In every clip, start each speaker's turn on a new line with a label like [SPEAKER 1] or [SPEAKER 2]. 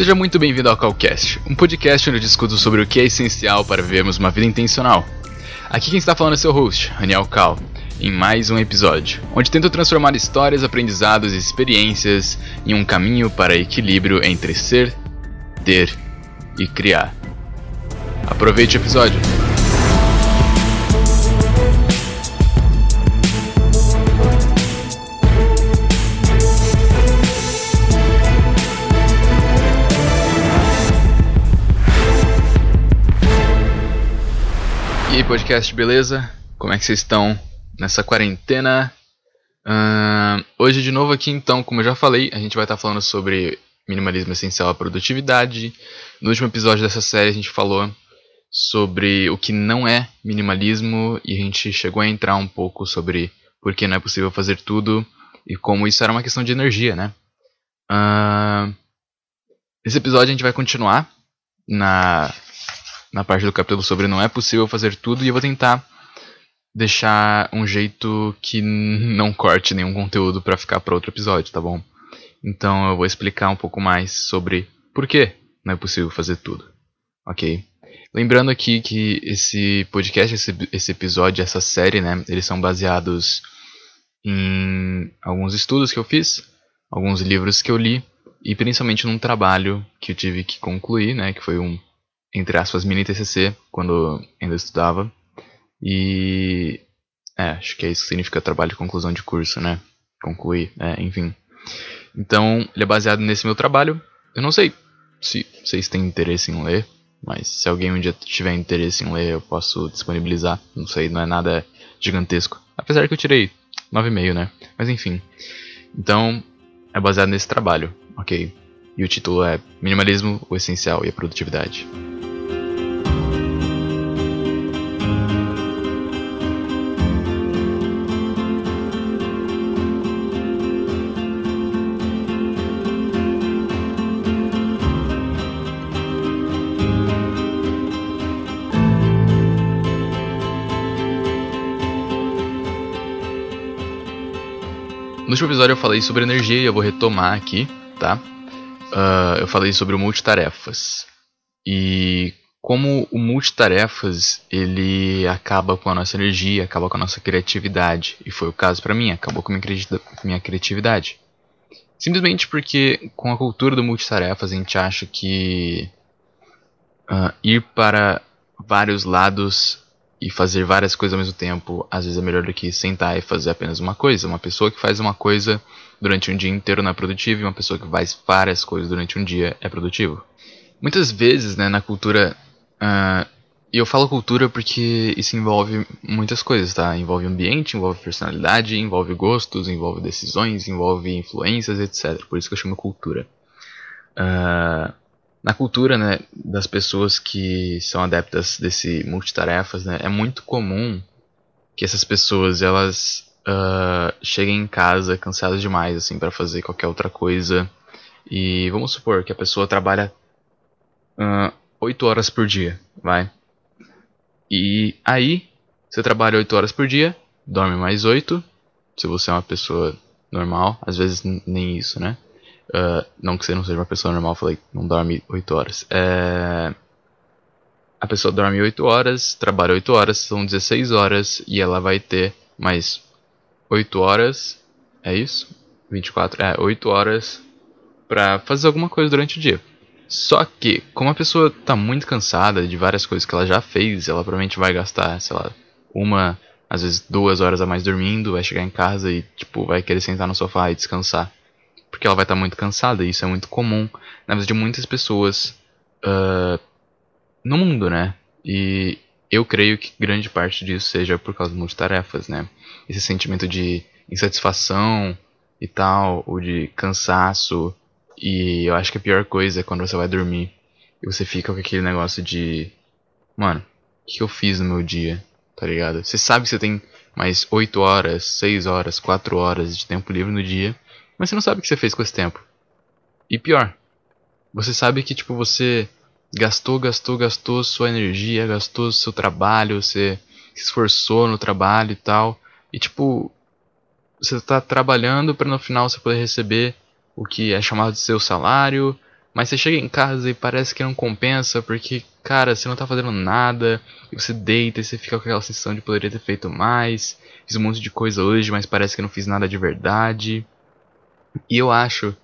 [SPEAKER 1] Seja muito bem-vindo ao Calcast, um podcast onde eu discuto sobre o que é essencial para vivermos uma vida intencional. Aqui quem está falando é seu host, Raniel Cal, em mais um episódio, onde tento transformar histórias, aprendizados e experiências em um caminho para equilíbrio entre ser, ter e criar. Aproveite o episódio! Podcast, beleza? Como é que vocês estão nessa quarentena? Uh, hoje, de novo, aqui, então, como eu já falei, a gente vai estar falando sobre minimalismo essencial à produtividade. No último episódio dessa série, a gente falou sobre o que não é minimalismo e a gente chegou a entrar um pouco sobre por que não é possível fazer tudo e como isso era uma questão de energia, né? Uh, nesse episódio, a gente vai continuar na na parte do capítulo sobre não é possível fazer tudo e eu vou tentar deixar um jeito que não corte nenhum conteúdo para ficar para outro episódio, tá bom? Então eu vou explicar um pouco mais sobre por que não é possível fazer tudo, ok? Lembrando aqui que esse podcast, esse, esse episódio, essa série, né, eles são baseados em alguns estudos que eu fiz, alguns livros que eu li e principalmente num trabalho que eu tive que concluir, né, que foi um entre aspas, mini TCC, quando ainda estudava. E. É, acho que é isso que significa trabalho de conclusão de curso, né? Concluir, é, enfim. Então, ele é baseado nesse meu trabalho. Eu não sei se vocês têm interesse em ler, mas se alguém um dia tiver interesse em ler, eu posso disponibilizar. Não sei, não é nada gigantesco. Apesar que eu tirei 9,5, né? Mas enfim. Então, é baseado nesse trabalho, ok? E o título é Minimalismo, o Essencial e a Produtividade. No último episódio eu falei sobre energia e eu vou retomar aqui, tá? Uh, eu falei sobre o multitarefas. E como o multitarefas ele acaba com a nossa energia, acaba com a nossa criatividade. E foi o caso para mim, acabou com a minha criatividade. Simplesmente porque com a cultura do multitarefas a gente acha que uh, ir para vários lados e fazer várias coisas ao mesmo tempo, às vezes é melhor do que sentar e fazer apenas uma coisa. Uma pessoa que faz uma coisa durante um dia inteiro não é produtiva e uma pessoa que faz várias coisas durante um dia é produtivo. Muitas vezes, né, na cultura, uh, e eu falo cultura porque isso envolve muitas coisas, tá? Envolve ambiente, envolve personalidade, envolve gostos, envolve decisões, envolve influências, etc. Por isso que eu chamo cultura. Uh, na cultura né, das pessoas que são adeptas desse multitarefas, né, é muito comum que essas pessoas elas uh, cheguem em casa cansadas demais assim para fazer qualquer outra coisa e vamos supor que a pessoa trabalha uh, 8 horas por dia, vai. E aí você trabalha 8 horas por dia, dorme mais 8, se você é uma pessoa normal, às vezes nem isso, né? Uh, não que você não seja uma pessoa normal, falei, não dorme 8 horas. É... A pessoa dorme 8 horas, trabalha 8 horas, são 16 horas e ela vai ter mais 8 horas. É isso? 24? É, 8 horas pra fazer alguma coisa durante o dia. Só que, como a pessoa tá muito cansada de várias coisas que ela já fez, ela provavelmente vai gastar, sei lá, uma, às vezes duas horas a mais dormindo, vai chegar em casa e, tipo, vai querer sentar no sofá e descansar porque ela vai estar muito cansada, e isso é muito comum na vida de muitas pessoas uh, no mundo, né? E eu creio que grande parte disso seja por causa de multitarefas, né? Esse sentimento de insatisfação e tal, ou de cansaço, e eu acho que a pior coisa é quando você vai dormir e você fica com aquele negócio de, mano, o que eu fiz no meu dia, tá ligado? Você sabe que você tem mais 8 horas, 6 horas, 4 horas de tempo livre no dia, mas você não sabe o que você fez com esse tempo. E pior, você sabe que tipo você gastou, gastou, gastou sua energia, gastou seu trabalho, você se esforçou no trabalho e tal, e tipo você está trabalhando para no final você poder receber o que é chamado de seu salário, Mas você chega em casa e parece que não compensa, porque, cara, você não tá fazendo nada, e você deita e você fica com aquela sensação de poderia ter feito mais, fiz um monte de coisa hoje, mas parece que não fiz nada de verdade. E eu acho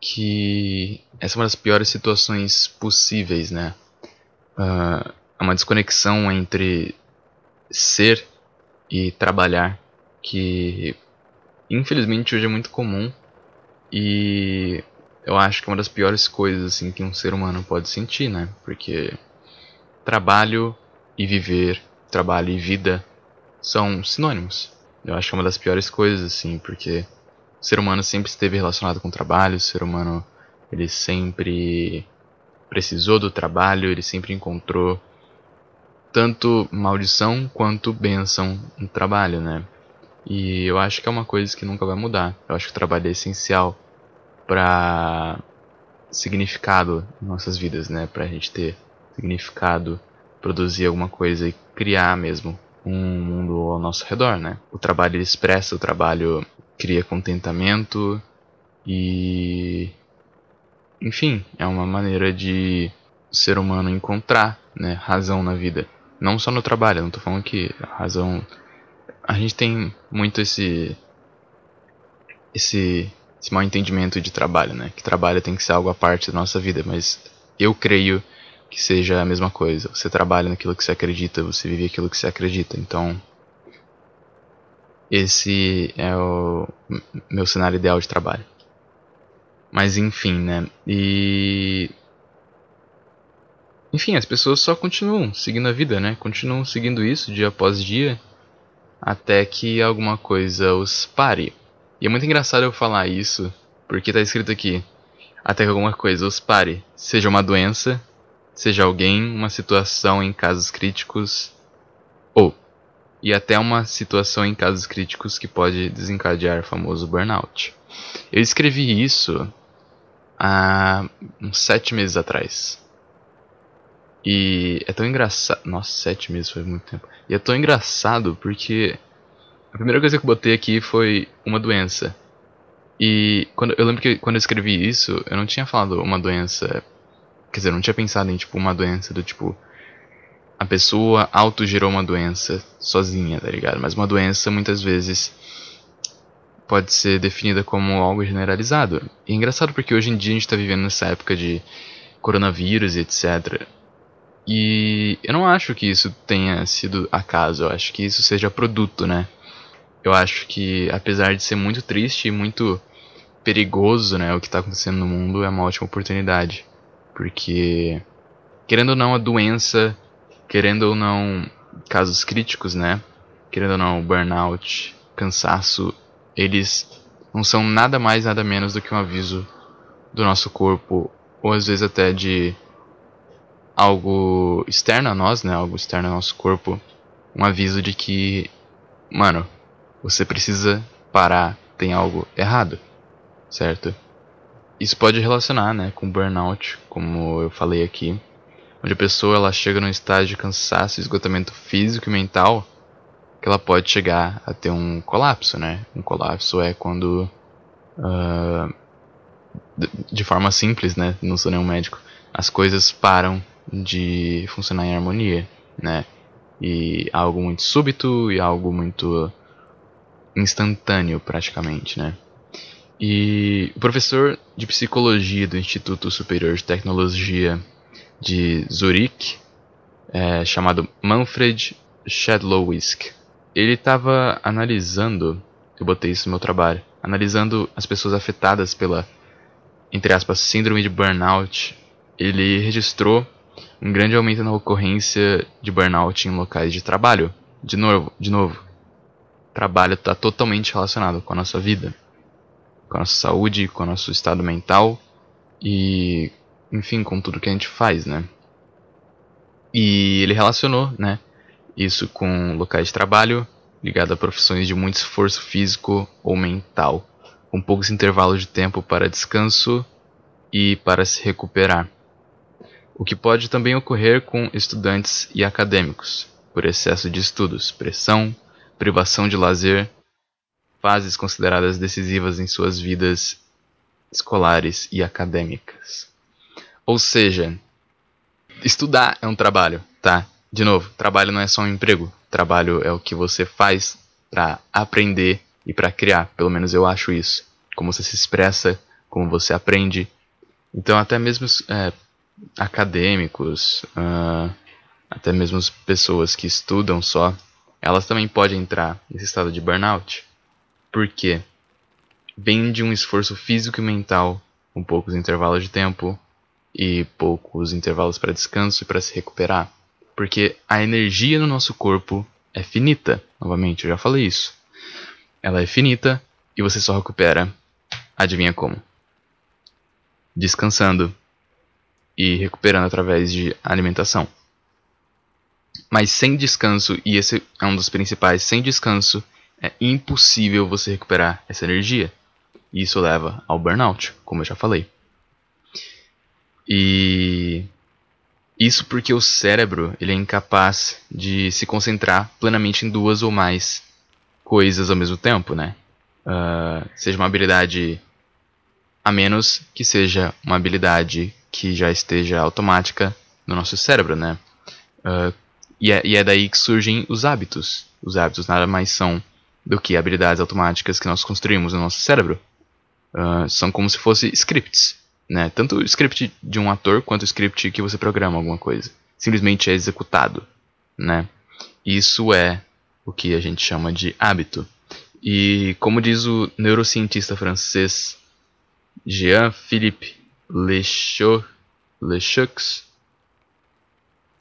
[SPEAKER 1] que essa é uma das piores situações possíveis, né? Uh, uma desconexão entre ser e trabalhar que infelizmente hoje é muito comum e eu acho que é uma das piores coisas assim que um ser humano pode sentir, né? Porque trabalho e viver, trabalho e vida são sinônimos. Eu acho que é uma das piores coisas assim, porque o ser humano sempre esteve relacionado com o trabalho, o ser humano ele sempre precisou do trabalho, ele sempre encontrou tanto maldição quanto bênção no trabalho, né? E eu acho que é uma coisa que nunca vai mudar. Eu acho que o trabalho é essencial para significado em nossas vidas, né? Pra gente ter significado, produzir alguma coisa e criar mesmo um mundo ao nosso redor, né? O trabalho expressa, o trabalho cria contentamento e enfim, é uma maneira de o ser humano encontrar, né, razão na vida. Não só no trabalho, não tô falando que a razão a gente tem muito esse esse esse mal entendimento de trabalho, né? Que trabalho tem que ser algo à parte da nossa vida, mas eu creio que seja a mesma coisa. Você trabalha naquilo que você acredita, você vive aquilo que você acredita. Então, esse é o meu cenário ideal de trabalho. Mas enfim, né? E enfim, as pessoas só continuam seguindo a vida, né? Continuam seguindo isso dia após dia até que alguma coisa os pare. E é muito engraçado eu falar isso, porque tá escrito aqui: até que alguma coisa os pare, seja uma doença, seja alguém, uma situação em casos críticos, e até uma situação em casos críticos que pode desencadear o famoso burnout. Eu escrevi isso há uns sete meses atrás. E é tão engraçado. Nossa, sete meses foi muito tempo. E é tão engraçado porque a primeira coisa que eu botei aqui foi uma doença. E quando, eu lembro que quando eu escrevi isso, eu não tinha falado uma doença. Quer dizer, eu não tinha pensado em tipo uma doença do tipo. A pessoa autogerou uma doença sozinha, tá ligado? Mas uma doença muitas vezes pode ser definida como algo generalizado. E é engraçado porque hoje em dia a gente está vivendo nessa época de coronavírus e etc. E eu não acho que isso tenha sido acaso, eu acho que isso seja produto, né? eu acho que apesar de ser muito triste e muito perigoso, né, o que está acontecendo no mundo é uma ótima oportunidade, porque querendo ou não a doença, querendo ou não casos críticos, né, querendo ou não burnout, cansaço, eles não são nada mais nada menos do que um aviso do nosso corpo ou às vezes até de algo externo a nós, né, algo externo ao nosso corpo, um aviso de que, mano, você precisa parar, tem algo errado, certo? Isso pode relacionar, né, com burnout, como eu falei aqui, onde a pessoa ela chega num estágio de cansaço, esgotamento físico e mental, que ela pode chegar a ter um colapso, né? Um colapso é quando, uh, de forma simples, né? Não sou nenhum médico, as coisas param de funcionar em harmonia, né? E algo muito súbito e algo muito instantâneo praticamente, né? E o professor de psicologia do Instituto Superior de Tecnologia de Zurich, é, chamado Manfred Shadlowisk, ele estava analisando, eu botei isso no meu trabalho, analisando as pessoas afetadas pela, entre aspas, síndrome de burnout. Ele registrou um grande aumento na ocorrência de burnout em locais de trabalho. De novo, de novo, trabalho está totalmente relacionado com a nossa vida, com a nossa saúde, com o nosso estado mental e, enfim, com tudo que a gente faz, né? E ele relacionou, né, isso com locais de trabalho ligado a profissões de muito esforço físico ou mental, com poucos intervalos de tempo para descanso e para se recuperar. O que pode também ocorrer com estudantes e acadêmicos, por excesso de estudos, pressão, privação de lazer, fases consideradas decisivas em suas vidas escolares e acadêmicas. Ou seja, estudar é um trabalho, tá? De novo, trabalho não é só um emprego. Trabalho é o que você faz para aprender e para criar. Pelo menos eu acho isso. Como você se expressa, como você aprende. Então, até mesmo é, acadêmicos, uh, até mesmo pessoas que estudam só, elas também podem entrar nesse estado de burnout. Por quê? Vem de um esforço físico e mental, com poucos intervalos de tempo e poucos intervalos para descanso e para se recuperar. Porque a energia no nosso corpo é finita. Novamente, eu já falei isso. Ela é finita e você só recupera, adivinha como? Descansando e recuperando através de alimentação. Mas sem descanso, e esse é um dos principais, sem descanso é impossível você recuperar essa energia. E isso leva ao burnout, como eu já falei. E isso porque o cérebro ele é incapaz de se concentrar plenamente em duas ou mais coisas ao mesmo tempo, né? Uh, seja uma habilidade a menos que seja uma habilidade que já esteja automática no nosso cérebro, né? Uh, e, é, e é daí que surgem os hábitos. Os hábitos nada mais são do que habilidades automáticas que nós construímos no nosso cérebro. Uh, são como se fossem scripts né? Tanto o script de um ator quanto o script que você programa alguma coisa. Simplesmente é executado, né? Isso é o que a gente chama de hábito. E como diz o neurocientista francês Jean-Philippe Lechoux,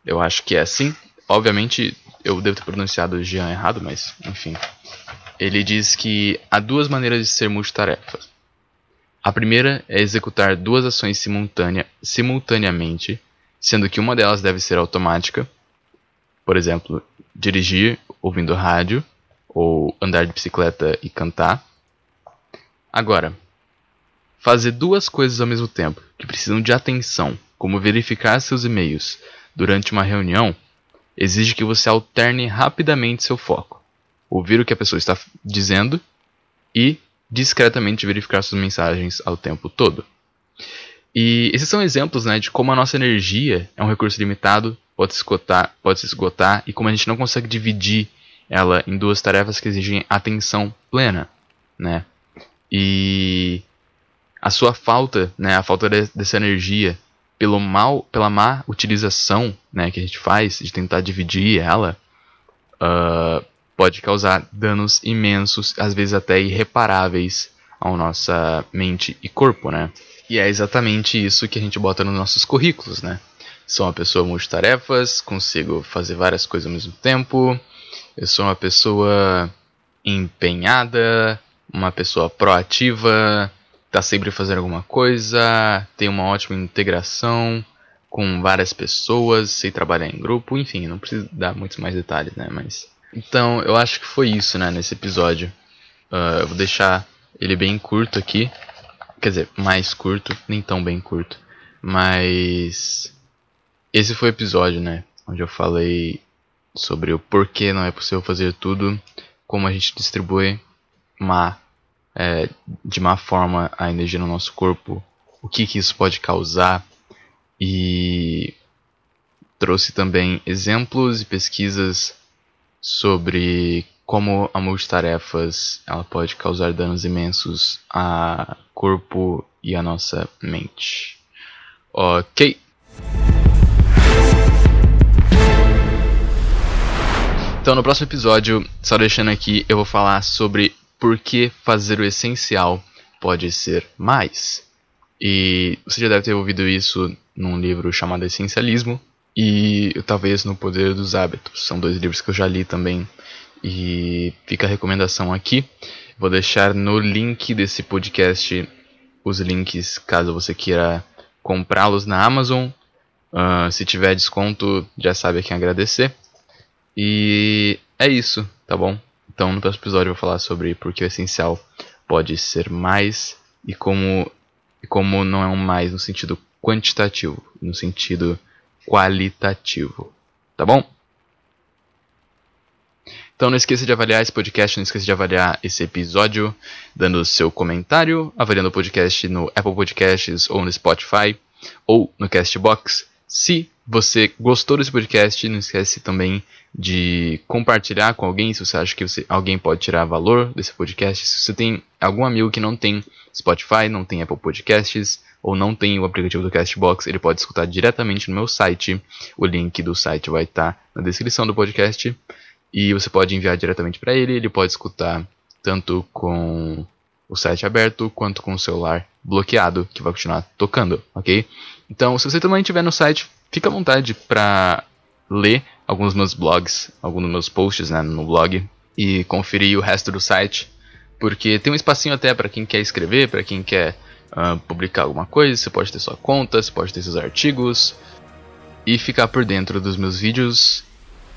[SPEAKER 1] eu acho que é assim. Obviamente eu devo ter pronunciado Jean errado, mas enfim. Ele diz que há duas maneiras de ser multitarefas. A primeira é executar duas ações simultânea, simultaneamente, sendo que uma delas deve ser automática, por exemplo, dirigir ouvindo rádio, ou andar de bicicleta e cantar. Agora, fazer duas coisas ao mesmo tempo, que precisam de atenção, como verificar seus e-mails durante uma reunião, exige que você alterne rapidamente seu foco, ouvir o que a pessoa está dizendo e discretamente verificar suas mensagens ao tempo todo. E esses são exemplos né, de como a nossa energia é um recurso limitado, pode se, esgotar, pode se esgotar, e como a gente não consegue dividir ela em duas tarefas que exigem atenção plena. Né? E a sua falta, né, a falta de, dessa energia, pelo mal, pela má utilização né, que a gente faz de tentar dividir ela, uh, pode causar danos imensos, às vezes até irreparáveis, à nossa mente e corpo, né? E é exatamente isso que a gente bota nos nossos currículos, né? Sou uma pessoa multitarefas, consigo fazer várias coisas ao mesmo tempo, eu sou uma pessoa empenhada, uma pessoa proativa, tá sempre fazendo alguma coisa, tem uma ótima integração com várias pessoas, sei trabalhar em grupo, enfim, não preciso dar muitos mais detalhes, né? Mas então, eu acho que foi isso, né, nesse episódio. Uh, eu vou deixar ele bem curto aqui. Quer dizer, mais curto, nem tão bem curto. Mas. Esse foi o episódio, né? Onde eu falei sobre o porquê não é possível fazer tudo, como a gente distribui má, é, de má forma a energia no nosso corpo, o que, que isso pode causar e trouxe também exemplos e pesquisas sobre como a multitarefas ela pode causar danos imensos a corpo e a nossa mente. Ok. Então, no próximo episódio, só deixando aqui, eu vou falar sobre por que fazer o essencial pode ser mais. E você já deve ter ouvido isso num livro chamado Essencialismo, e talvez No Poder dos Hábitos. São dois livros que eu já li também e fica a recomendação aqui. Vou deixar no link desse podcast os links caso você queira comprá-los na Amazon. Uh, se tiver desconto, já sabe a quem agradecer. E é isso, tá bom? Então no próximo episódio eu vou falar sobre por que o essencial pode ser mais e como, e como não é um mais no sentido quantitativo, no sentido qualitativo. Tá bom? Então não esqueça de avaliar esse podcast, não esqueça de avaliar esse episódio, dando seu comentário, avaliando o podcast no Apple Podcasts ou no Spotify. ou no Castbox. Se você gostou desse podcast, não esquece também de compartilhar com alguém se você acha que você, alguém pode tirar valor desse podcast. Se você tem algum amigo que não tem Spotify, não tem Apple Podcasts ou não tem o aplicativo do Castbox, ele pode escutar diretamente no meu site. O link do site vai estar na descrição do podcast e você pode enviar diretamente para ele. Ele pode escutar tanto com o site aberto quanto com o celular bloqueado, que vai continuar tocando, ok? Então, se você também estiver no site, fica à vontade para ler alguns dos meus blogs, alguns dos meus posts né, no blog e conferir o resto do site, porque tem um espacinho até para quem quer escrever, para quem quer uh, publicar alguma coisa, você pode ter sua conta, você pode ter seus artigos e ficar por dentro dos meus vídeos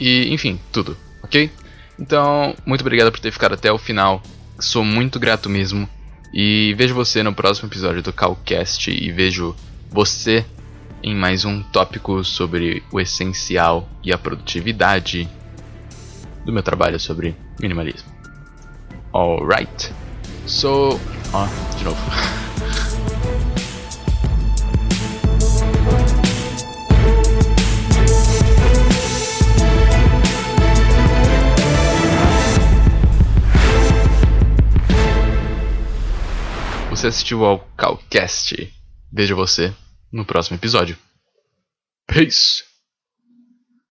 [SPEAKER 1] e, enfim, tudo, ok? Então, muito obrigado por ter ficado até o final, sou muito grato mesmo e vejo você no próximo episódio do Calcast e vejo você em mais um tópico sobre o essencial e a produtividade do meu trabalho sobre minimalismo. Alright. So. Ó, de novo. Você assistiu ao Calcast. Vejo você no próximo episódio. Peace!